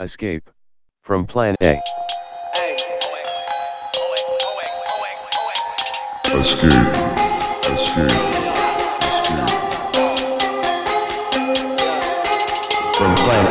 Escape from Plan A. Escape. Escape. Escape. From Plan A.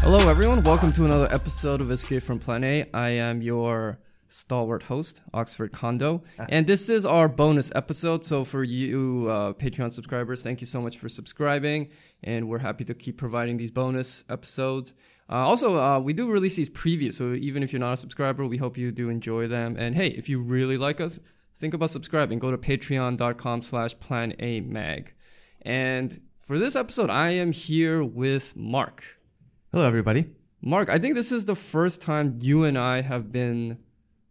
Hello, everyone. Welcome to another episode of Escape from Plan A. I am your stalwart host, Oxford Condo, and this is our bonus episode. So, for you uh, Patreon subscribers, thank you so much for subscribing, and we're happy to keep providing these bonus episodes. Uh, also, uh, we do release these previews, so even if you're not a subscriber, we hope you do enjoy them. And hey, if you really like us, think about subscribing. Go to patreon.com/slash Plan A Mag. And for this episode, I am here with Mark. Hello, everybody. Mark, I think this is the first time you and I have been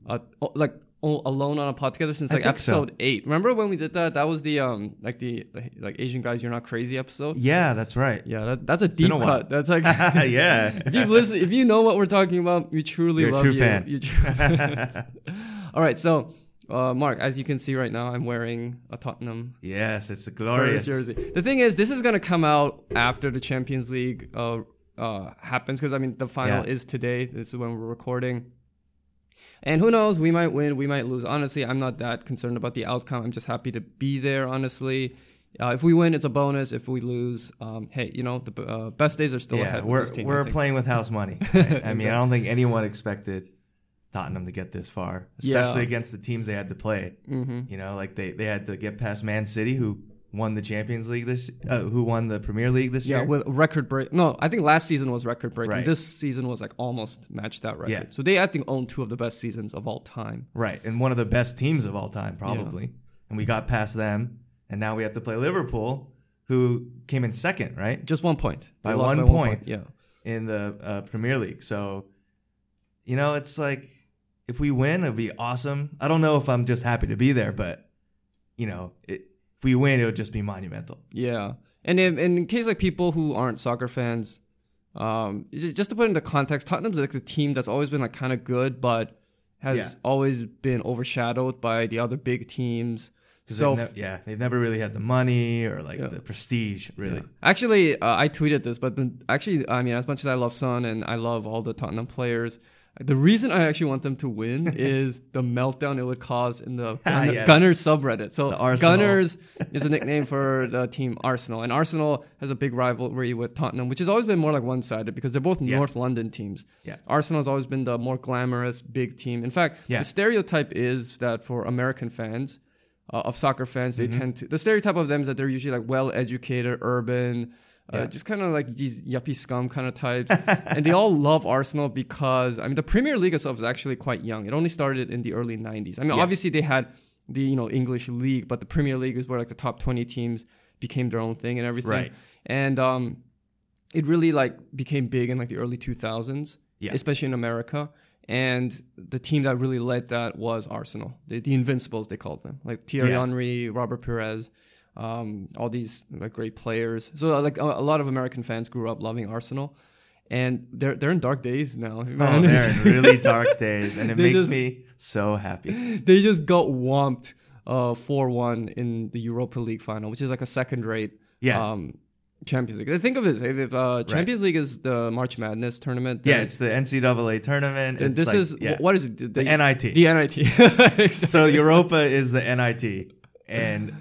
uh, like o- alone on a pod together since like think so. episode eight. Remember when we did that? That was the um like the like Asian guys you're not crazy episode. Yeah, that's right. Yeah, that, that's a deep a while. cut. That's like yeah. if you listen, if you know what we're talking about, we truly You're love true you. fan. You true fan. All right, so uh, Mark, as you can see right now, I'm wearing a Tottenham yes, it's a Spurs glorious jersey. The thing is, this is gonna come out after the Champions League uh, uh, happens because I mean the final Yeah. is today. This is when we're recording. And who knows? We might win. We might lose. Honestly, I'm not that concerned about the outcome. I'm just happy to be there. Honestly, uh, if we win, it's a bonus. If we lose, um, hey, you know the uh, best days are still Yeah, ahead. we're team, we're playing with house money. right? I mean, I don't think anyone expected Tottenham to get this far, especially Yeah. against the teams they had to play. hmm You know, like they they had to get past Man City, who won the Champions League this, uh, who won the Premier League this Yeah, year. with record break. No, I think last season was record breaking. Right. This season was like almost matched that record. Yeah. So they, I think, own two of the best seasons of all time. Right, and one of the best teams of all time, probably. And we got past them, and now we have to play Liverpool, who came in second, right? Just one point. By They lost one point. Yeah. in the uh, Premier League. So, you know, it's like if we win, it'd be awesome. I don't know if I'm just happy to be there, but you know, it, if we win, it would just be monumental. Yeah, and in, in case like people who aren't soccer fans, um, just to put into context, Tottenham's like the team that's always been like kind of good, but has Yeah. always been overshadowed by the other big teams. So they've ne- yeah, they've never really had the money or like Yeah. the prestige, really. Yeah. Actually, uh, I tweeted this, but then actually, I mean, as much as I love Son and I love all the Tottenham players, the reason I actually want them to win is the meltdown it would cause in the Gun- Yes. Gunners subreddit. So Gunners is a nickname for the team Arsenal, and Arsenal has a big rivalry with Tottenham, which has always been more like one-sided because they're both Yeah. North London teams. Yeah. Arsenal has always been the more glamorous big team. In fact, Yeah. the stereotype is that for American fans. Uh, of soccer fans, Mm-hmm. they tend to. The stereotype of them is that they're usually like well-educated, urban, uh, just kind of like these yuppie scum kind of types. and they all love Arsenal because I mean the Premier League itself is actually quite young. It only started in the early '90s. I mean, Yeah. obviously they had the you know English league, but the Premier League is where like the top 20 teams became their own thing and everything. Right. And um, it really like became big in like the early 2000s, Yeah. especially in America. And the team that really led that was Arsenal, the, the Invincibles they called them, like Thierry Yeah. Henry, Robert Pires, um, all these like great players. So like a, a lot of American fans grew up loving Arsenal, and they're they're in dark days now. Oh, they're in really dark days, and it makes just- me so happy. they just got whomped uh, 4-1 in the Europa League final, which is like a second-rate Yeah. um, Champions League. Think of it, if, if uh, Champions League is the March Madness tournament, Yeah, it's the NCAA tournament. then It's this like- is yeah. what is it? The, The NIT. The NIT. Exactly. so Europa is the NIT, and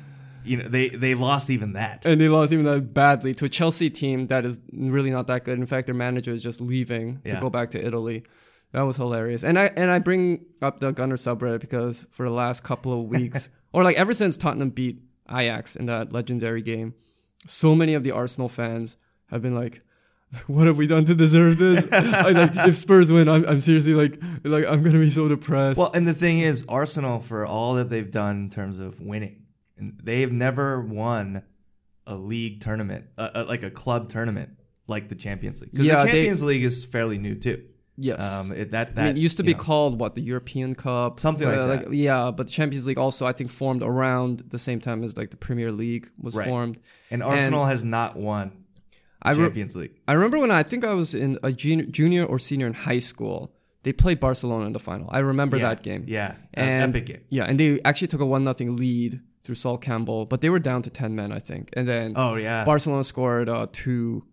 you know they they lost even that. and they lost even that badly to a Chelsea team that is really not that good. In fact, their manager is just leaving to go back to Italy. That was hilarious. And I and I bring up the Gunner subreddit because for the last couple of weeks, or like ever since Tottenham beat Ajax in that legendary game, so many of the Arsenal fans have been like. What have we done to deserve this? I, like, if Spurs win, I'm, I'm seriously like, like I'm gonna be so depressed. Well, and the thing is, Arsenal for all that they've done in terms of winning, and they've never won a league tournament, uh, uh, like a club tournament, like the Champions League. Because Yeah, the they- Champions League is fairly new too. yes, Um, it, that that I mean, it used to be know, called what the European Cup, Something like Uh, that. yeah, but the Champions League also I think formed around the same time as like the Premier League was Right. formed. and Arsenal has not won I re- Champions League. I remember when I think I was in a junior, junior or senior in high school. they played Barcelona in the final. I remember yeah, that game. Yeah, And- epic game. Yeah, and they actually took a one nothing lead through Sol Campbell, but they were down to ten men, I think. And then Oh yeah, Barcelona scored uh, two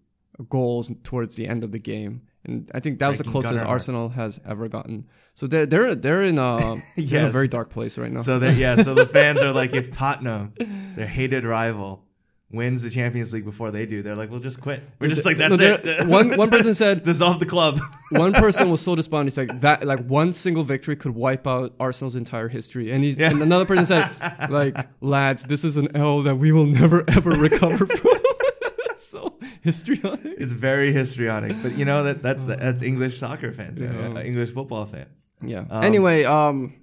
goals towards the end of the game, and I think that was the closest. Arsenal has ever gotten. So they're they're they're in a, they're in a very dark place right now. So yeah, so the fans are like, if Tottenham, their hated rival, wins the Champions League before they do, they're like, we'll just quit. We're just like, that's there- it. one one person said dissolve the club. one person was so despondent. He's like that like one single victory could wipe out Arsenal's entire history. And he's Yeah. and another person said like lads, this is an L that we will never ever recover from. so histrionic. it's very histrionic, but you know that that's that's English soccer fans, Yeah. uh, English football fans. Yeah. Um, anyway, um,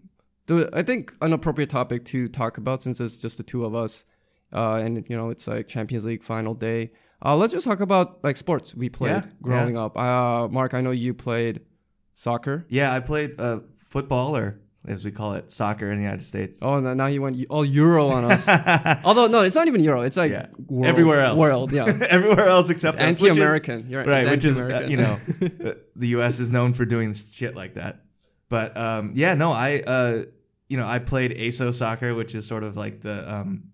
the, I think an appropriate topic to talk about since it's just the two of us, uh, and you know it's like Champions League final day. Uh, let's just talk about like sports we played Yeah, growing up. Uh, Mark, I know you played soccer. Yeah, I played uh, football, or as we call it, soccer in the United States. Oh, now you went all Euro on us. Although no, it's not even Euro. It's like Yeah. world, Everywhere else, World, yeah. everywhere else except us, which is- Anti-American. You're right? it's Which is uh, you know, uh, the U.S. is known for doing shit like that. But um, yeah, no, I uh, you know I played AYSO soccer, which is sort of like the um,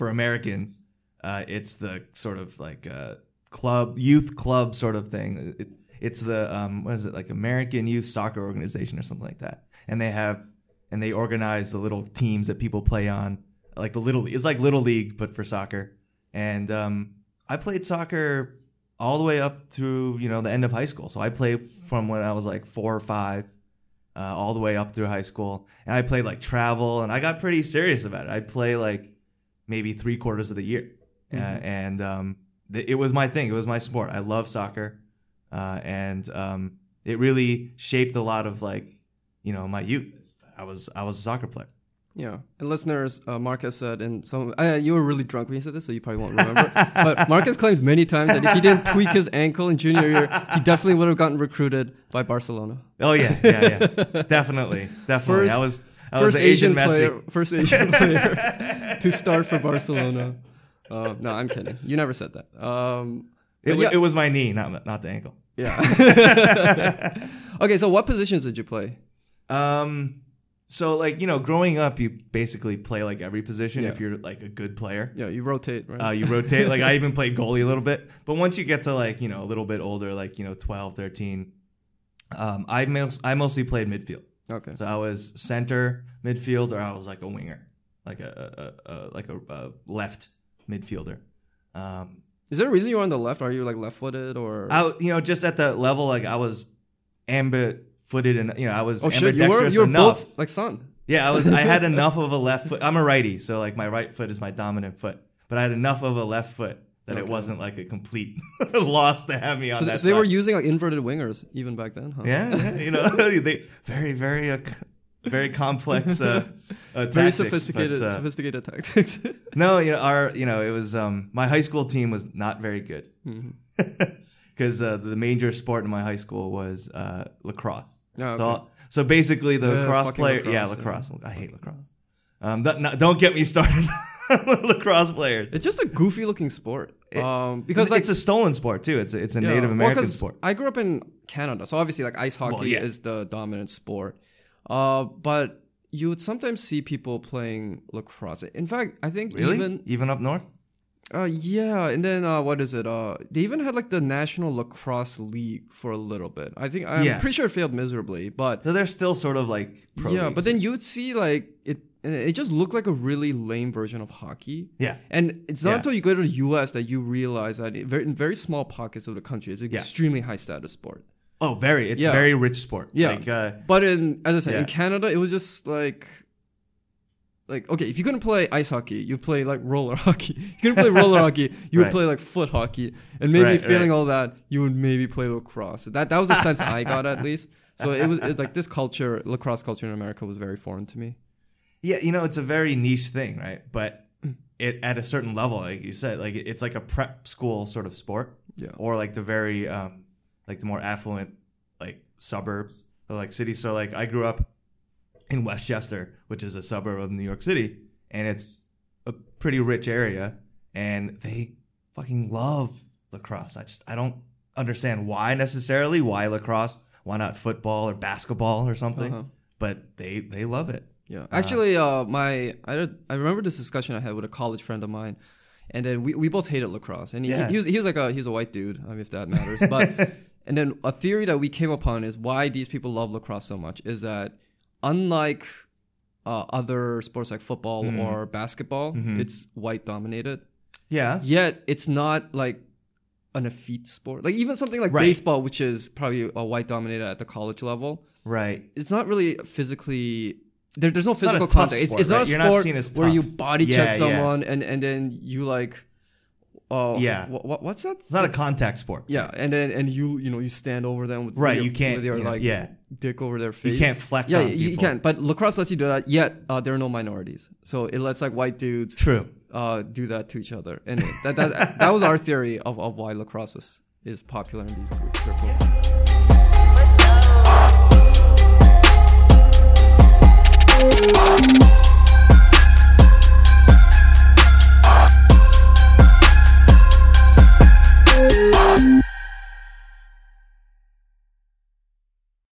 for Americans, uh, it's the sort of like uh, club youth club sort of thing. It, it's the um, what is it like American Youth Soccer Organization or something like that, and they have and they organize the little teams that people play on, like the little it's like little league but for soccer. And um, I played soccer all the way up through you know the end of high school. So I played from when I was like four or five, uh, all the way up through high school. And I played like travel, and I got pretty serious about it. I'd play like maybe three quarters of the year, uh, and um, th- it was my thing. It was my sport. I love soccer, uh, and um, it really shaped a lot of like you know my youth. I was I was a soccer player. Yeah, and listeners, uh, Marcus said, and some uh, you were really drunk when you said this, so you probably won't remember. but Marcus claimed many times that if he didn't tweak his ankle in junior year, he definitely would have gotten recruited by Barcelona. Oh yeah, yeah, yeah, definitely, definitely. First- I was First Asian, Asian, player, first Asian player to start for Barcelona. Uh, no, I'm kidding. You never said that. Um, It, yeah. it was my knee, not not the ankle. yeah. okay, so what positions did you play? Um, so like you know, growing up, you basically play like every position Yeah. if you're like a good player. Yeah, you rotate, right? Uh, you rotate. like I even played goalie a little bit, but once you get to like you know a little bit older, like you know 12, 13, um, I mos- I mostly played midfield. Okay. So I was center midfield, or I was like a winger, like a, a, a, like a, a left midfielder. Um, Is there a reason you're on the left? Are you like left-footed or? I you know just at the level like I was ambit-footed and you know I was oh shit, you were ambidextrous you were enough. both like Son. Yeah, I was. I had enough of a left foot. I'm a righty, so like my right foot is my dominant foot. But I had enough of a left foot that it wasn't like a complete loss to have me on So, that. so they were using like inverted wingers even back then, huh? yeah, yeah, you know, they very, very, uh, very complex, uh, uh, Very sophisticated, but, uh, sophisticated tactics. no, you know, our, you know, it was um, my high school team was not very good because uh, the major sport in my high school was uh, lacrosse. Oh, So, okay. so basically, the Yeah, lacrosse player, lacrosse, yeah, yeah. lacrosse. I hate lacrosse. Um, no, don't get me started lacrosse players. It's just a goofy looking sport. It- um, because like it's a stolen sport too. It's a, it's a yeah, Native well, sport. I grew up in Canada, so obviously like ice hockey yeah. is the dominant sport. Uh, but you would sometimes see people playing lacrosse. In fact, I think Really? even Even up north? uh yeah, and then uh what is it? Uh they even had like the National Lacrosse League for a little bit. I think I'm Yeah. pretty sure it failed miserably, but So they're still sort of like pro yeah, leagues. but then you would see like it it just looked like a really lame version of hockey. yeah, And it's not Yeah. until you go to the U.S. that you realize that in very, in very small pockets of the country, it's an Yeah. extremely high status sport. oh, very. It's Yeah. very rich sport. Yeah. like, uh, But in, as I said, in Canada, it was just like, like okay, if you couldn't play ice hockey, you play like roller hockey. If you couldn't play roller hockey, you would play like foot hockey, and maybe Right, failing right. all that, you would maybe play lacrosse. That that was the sense I got at least. So it was it, like this culture, lacrosse culture in America, was very foreign to me. Yeah, you know, it's a very niche thing, right? But it at a certain level, like you said, like it's like a prep school sort of sport, Yeah. or like the very um, like the more affluent like suburbs, or like cities. So like I grew up in Westchester, which is a suburb of New York City, and it's a pretty rich area, and they fucking love lacrosse. I just I don't understand why necessarily why lacrosse why not football or basketball or something? Uh-huh. But they they love it. Yeah, actually, uh, my I, I remember this discussion I had with a college friend of mine, and then we, we both hated lacrosse, and he, Yeah. he was he was like a he's a white dude, I mean, if that matters. But and then a theory that we came upon is why these people love lacrosse so much is that unlike uh, other sports like football Mm-hmm. or basketball, it's white dominated. Yeah. Yet it's not like an effete sport. Like even something like Right. baseball, which is probably a white dominated at the college level Right. it's not really physically there, there's no not physical contact. It's, sport, it's not right? a You're not sport seen as where you body Yeah, check yeah. someone and and then you like oh Yeah. what, what what's that It's not a contact sport. yeah and then and you you know you stand over them with Right, your, you can't, your you know, like yeah. dick over their face You can't flex yeah on you, you can't but lacrosse lets you do that yet uh, there are no minorities so it lets like white dudes True. uh, do that to each other and that that, that was our theory of, of why lacrosse was, is popular in these circles Thank you.